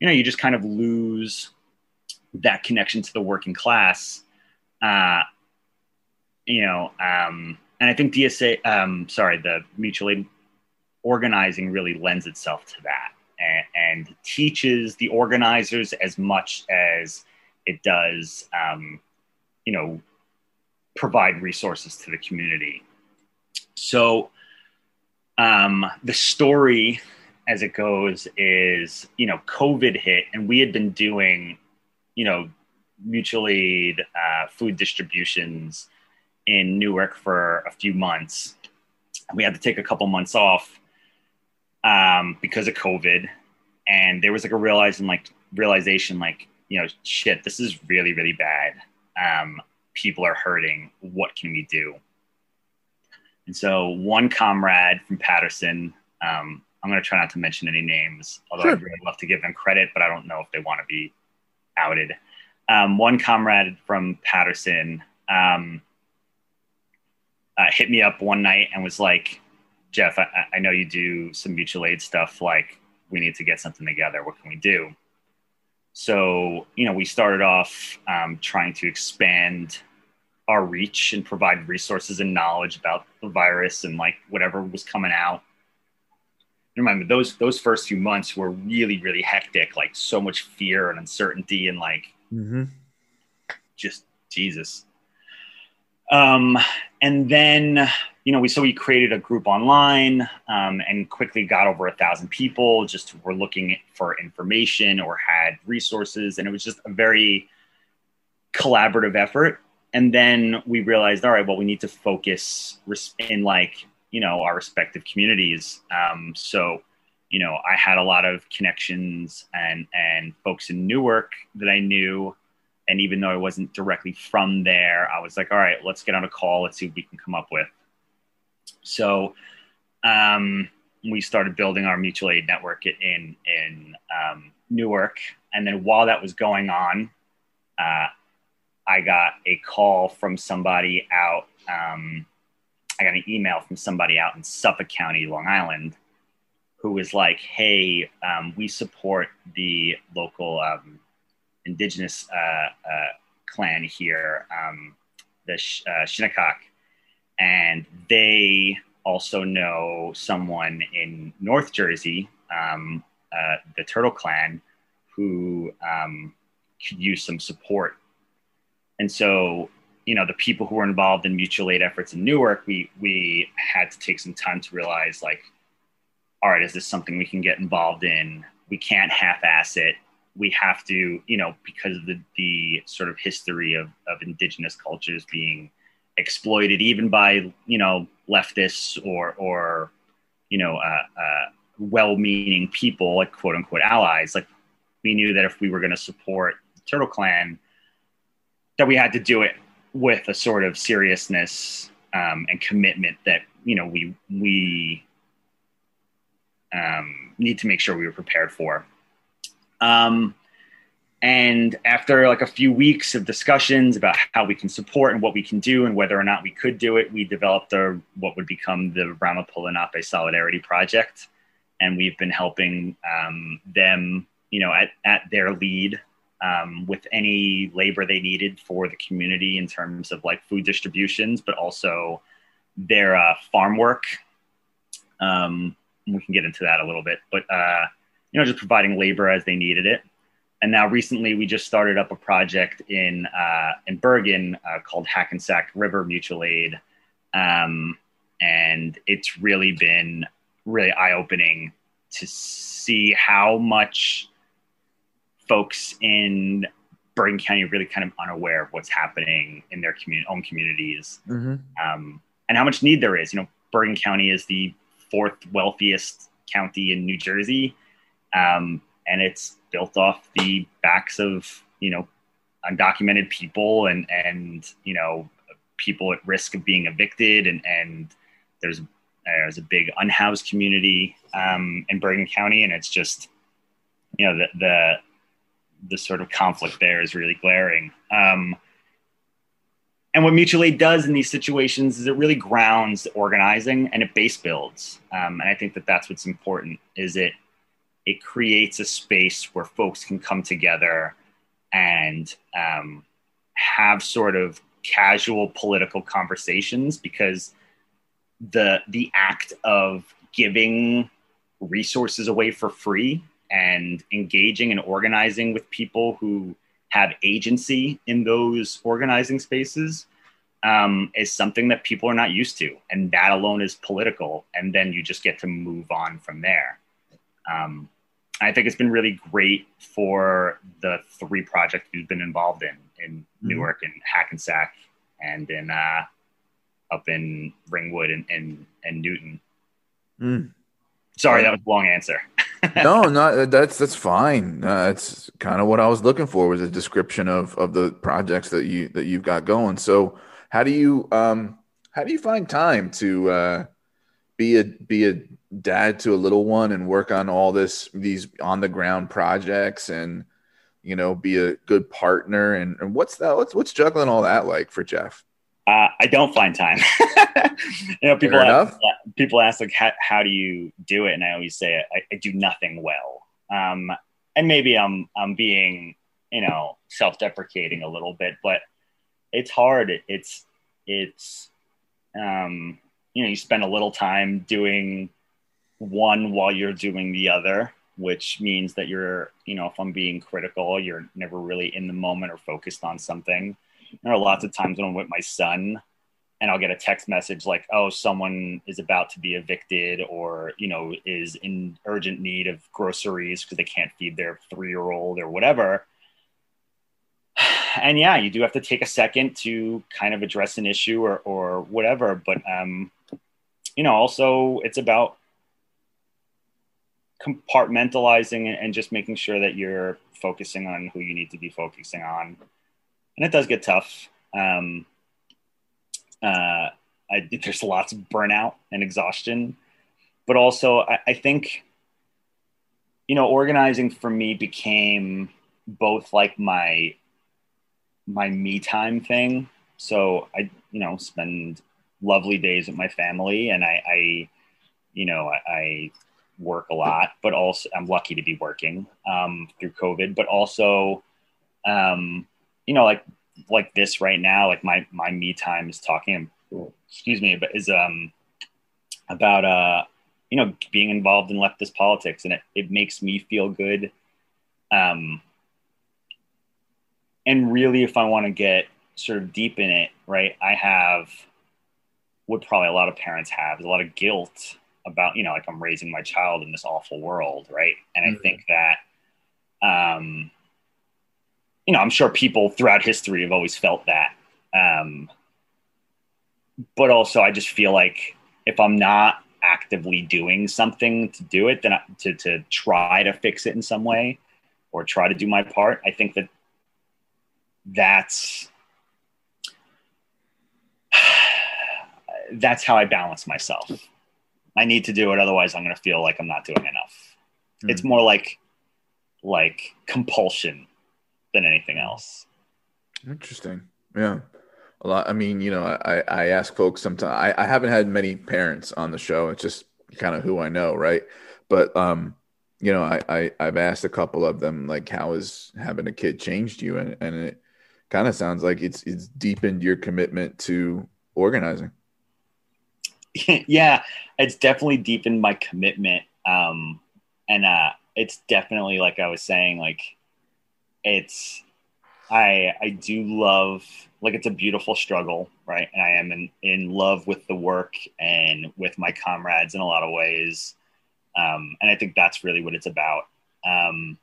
you know you just kind of lose that connection to the working class. Uh, you know, um, and I think DSA, um, sorry, the mutual aid organizing really lends itself to that and, and teaches the organizers as much as it does, um, you know, provide resources to the community. So um, the story as it goes is, you know, COVID hit and we had been doing, you know, mutual aid uh, food distributions in Newark for a few months. We had to take a couple months off um, because of COVID. And there was like a realizing like realization like, you know, shit, this is really, really bad. Um, people are hurting. What can we do? And so one comrade from Paterson, um, I'm going to try not to mention any names, although sure. I'd really love to give them credit, but I don't know if they want to be outed. Um, one comrade from Paterson um, uh, hit me up one night and was like, Jeff, I, I know you do some mutual aid stuff. Like, we need to get something together. What can we do? So, you know, we started off um, trying to expand our reach and provide resources and knowledge about the virus and like whatever was coming out. Remember those those first few months were really really hectic, like so much fear and uncertainty and like mm-hmm. just Jesus. Um, and then you know we so we created a group online um, and quickly got over a thousand people just were looking for information or had resources. And it was just a very collaborative effort. And then we realized all right well we need to focus in like you know our respective communities. Um, so you know i had a lot of connections and and folks in newark that i knew and even though i wasn't directly from there i was like all right let's get on a call let's see what we can come up with so um, we started building our mutual aid network in in um, Newark, and then while that was going on, uh, I got a call from somebody out. Um, I got an email from somebody out in Suffolk County, Long Island, who was like, "Hey, um, we support the local um, indigenous uh, uh, clan here, um, the Sh- uh, Shinnecock, and they also know someone in North Jersey, um, the Turtle Clan, who um, could use some support. And so, you know, the people who were involved in mutual aid efforts in Newark, we we had to take some time to realize, like, all right, is this something we can get involved in? We can't half-ass it. We have to, you know, because of the the sort of history of of indigenous cultures being exploited even by you know leftists or or you know uh, uh, well-meaning people like quote unquote allies like we knew that if we were going to support turtle clan that we had to do it with a sort of seriousness um, and commitment that you know we we um, need to make sure we were prepared for um, and after like a few weeks of discussions about how we can support and what we can do and whether or not we could do it, we developed what would become the Ramapo Lenape Solidarity Project. And we've been helping um, them, you know, at, at their lead um, with any labor they needed for the community in terms of like food distributions, but also their uh, farm work. Um, we can get into that a little bit. But uh, you know, just providing labor as they needed it. And now recently, we just started up a project in uh, in Bergen uh, called Hackensack River Mutual Aid, um, and it's really been really eye opening to see how much folks in Bergen County are really kind of unaware of what's happening in their community, own communities, mm-hmm. um, and how much need there is. You know, Bergen County is the fourth wealthiest county in New Jersey, um, and it's built off the backs of you know undocumented people and and you know people at risk of being evicted, and and there's there's a big unhoused community um, in Bergen County, and it's just you know the the the sort of conflict there is really glaring. Um, and what mutual aid does in these situations is it really grounds organizing and it base builds. Um, and I think that that's what's important is it it creates a space where folks can come together and um, have sort of casual political conversations because the the act of giving resources away for free and engaging and organizing with people who have agency in those organizing spaces um, is something that people are not used to. And that alone is political. And then you just get to move on from there. Um, I think it's been really great for the three projects we've been involved in in mm-hmm. Newark and Hackensack and in uh, up in Ringwood and, and, and Newton. Mm. Sorry, that was a long answer. <laughs> no, not that's that's fine. Uh, that's kind of what I was looking for was a description of of the projects that you that you've got going. So, how do you um how do you find time to uh, be a be a dad to a little one and work on all this these on the ground projects and you know be a good partner and, and what's that what's what's juggling all that like for Jeff? Uh, I don't find time. <laughs> you know, people ask, people ask like, how, how do you do it? And I always say, I, I do nothing well. Um, and maybe I'm, I'm being, you know, self-deprecating a little bit, but it's hard. It's, it's, um, you know, you spend a little time doing one while you're doing the other, which means that you're, you know, if I'm being critical, you're never really in the moment or focused on something there are lots of times when I'm with my son and I'll get a text message like, oh, someone is about to be evicted or, you know, is in urgent need of groceries because they can't feed their three year old or whatever. <sighs> And yeah, you do have to take a second to kind of address an issue or, or whatever. But, um, you know, also it's about compartmentalizing and just making sure that you're focusing on who you need to be focusing on and it does get tough. Um, uh, I, <laughs> there's lots of burnout and exhaustion, but also I, I think, you know, organizing for me became both like my my me time thing. So I, you know, spend lovely days with my family, and I, I you know, I, I work a lot, but also I'm lucky to be working um, through COVID, but also um, you know, like like this right now, like my my me time is talking. Excuse me, but is um about uh you know being involved in leftist politics, and it it makes me feel good. Um, and really, if I want to get sort of deep in it, right, I have what probably a lot of parents have is a lot of guilt about you know like I'm raising my child in this awful world, right? And mm-hmm. I think that um you know, I'm sure people throughout history have always felt that. Um, but also, I just feel like if I'm not actively doing something to do it, then I, to to try to fix it in some way or try to do my part, I think that that's <sighs> that's how I balance myself. I need to do it, otherwise, I'm going to feel like I'm not doing enough. Mm. It's more like like compulsion than anything else. Interesting. Yeah. A lot. I mean, you know, I, I ask folks sometimes, I, I haven't had many parents on the show. It's just kind of who I know. Right. But, um, you know, I, I, I've asked a couple of them, like, how has having a kid changed you? And, and it kind of sounds like it's, it's deepened your commitment to organizing. <laughs> yeah, it's definitely deepened my commitment. Um, and uh, it's definitely like I was saying, like it's I I do love like it's a beautiful struggle, right? And I am in, in love with the work and with my comrades in a lot of ways. Um, and I think that's really what it's about. Um,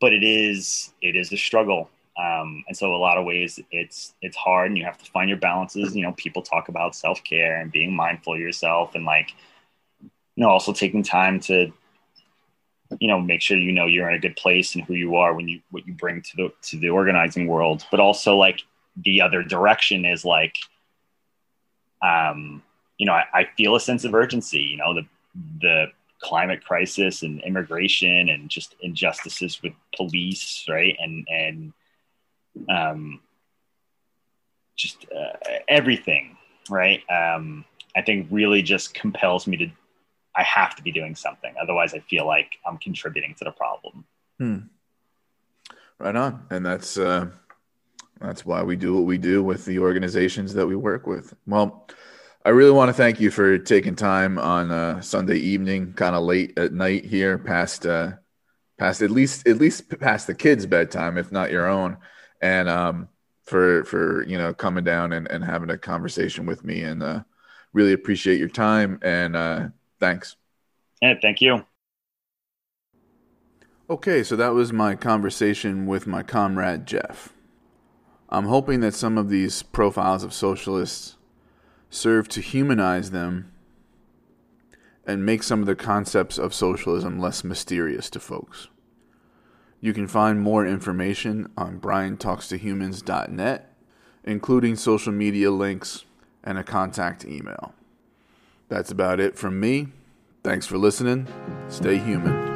but it is it is a struggle. Um, and so a lot of ways it's it's hard and you have to find your balances. You know, people talk about self care and being mindful yourself and like you know also taking time to you know make sure you know you're in a good place and who you are when you what you bring to the to the organizing world but also like the other direction is like um you know I, I feel a sense of urgency you know the the climate crisis and immigration and just injustices with police right and and um just uh, everything right um i think really just compels me to I have to be doing something. Otherwise, I feel like I'm contributing to the problem. Hmm. Right on, and that's uh, that's why we do what we do with the organizations that we work with. Well, I really want to thank you for taking time on Sunday evening, kind of late at night here, past uh, past at least at least past the kids' bedtime, if not your own, and um, for for you know coming down and, and having a conversation with me, and uh, really appreciate your time and uh, Thanks. Yeah, thank you. Okay, so that was my conversation with my comrade Jeff. I'm hoping that some of these profiles of socialists serve to humanize them and make some of the concepts of socialism less mysterious to folks. You can find more information on briantalkstohumans.net, including social media links and a contact email. That's about it from me. Thanks for listening. Stay human.